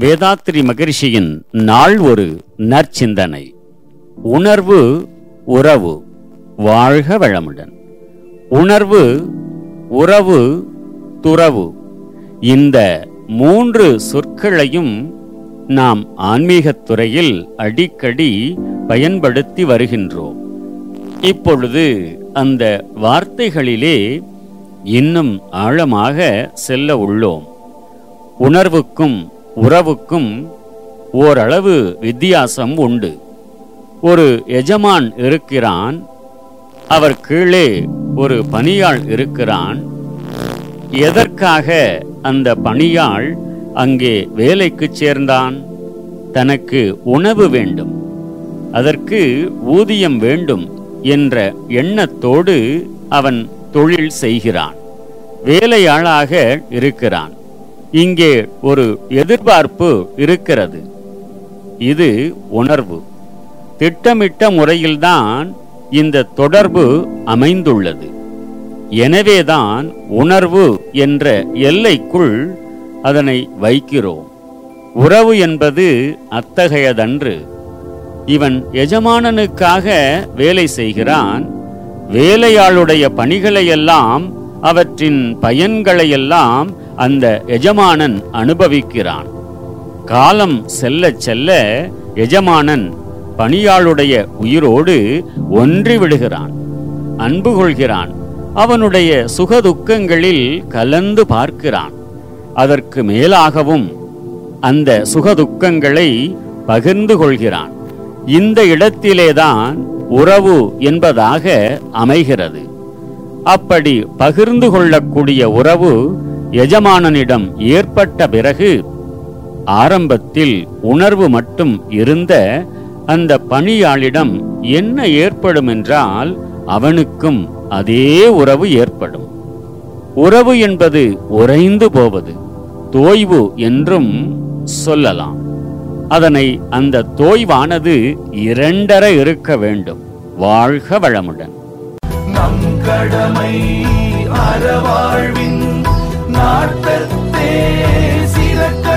வேதாத்ரி மகரிஷியின் நாள் ஒரு நற்சிந்தனை. உணர்வு உறவு வாழ்க வளமுடன். உணர்வு உறவு துறவு. இந்த மூன்று சொற்களையும் நாம் ஆன்மீகத் துறையில் அடிக்கடி பயன்படுத்தி வருகின்றோம். இப்பொழுது அந்த வார்த்தைகளிலே இன்னும் ஆழமாக செல்ல உள்ளோம். உணர்வுக்கும் உறவுக்கும் ஓரளவு வித்தியாசம் உண்டு. ஒரு எஜமான் இருக்கிறான் அவர் கீழே ஒரு பணியாள் இருக்கிறான். எதற்காக அந்த பணியாள் அங்கே வேலைக்குச் சேர்ந்தான்? தனக்கு உணவு வேண்டும் அதற்கு ஊதியம் வேண்டும் என்ற எண்ணத்தோடு அவன் தொழில் செய்கிறான். வேலையாளாக இருக்கிறான். இங்கே ஒரு எதிர்பார்ப்பு இருக்கிறது. இது உணர்வு. திட்டமிட்ட முறையில்தான் இந்த தொடர்பு அமைந்துள்ளது. எனவேதான் உணர்வு என்ற எல்லைக்குள் அதனை வைக்கிறோம். உறவு என்பது அத்தகையதன்று. இவன் எஜமானனுக்காக வேலை செய்கிறான். வேலையாளுடைய பணிகளையெல்லாம் அவற்றின் பயன்களையெல்லாம் அந்த எஜமானன் அனுபவிக்கிறான். காலம் செல்ல செல்ல எஜமானன் பணியாளுடைய உயிரோடு ஒன்றி விடுகிறான். அன்பு கொள்கிறான். அவனுடைய சுகதுக்கங்களில் கலந்து பார்க்கிறான். அதற்கு மேலாகவும் அந்த சுகதுக்கங்களை பகிர்ந்து கொள்கிறான். இந்த இடத்திலேதான் உறவு என்பதாக அமைகிறது. அப்படி பகிர்ந்து கொள்ளக்கூடிய உறவு எஜமானனிடம் ஏற்பட்ட பிறகு ஆரம்பத்தில் உணர்வு மட்டும் இருந்த அந்த பணியாளிடம் என்ன ஏற்படும் என்றால் அவனுக்கும் அதே உறவு ஏற்படும். உறவு என்பது உறைந்து போவது தோய்வு என்றும் சொல்லலாம். அதனை அந்த தோய்வானது இரண்டர இருக்க வேண்டும். வாழ்க வளமுடன். நம் கடமை அறவாழ்வின் நாட்டத்தே சிறக்கட்டும்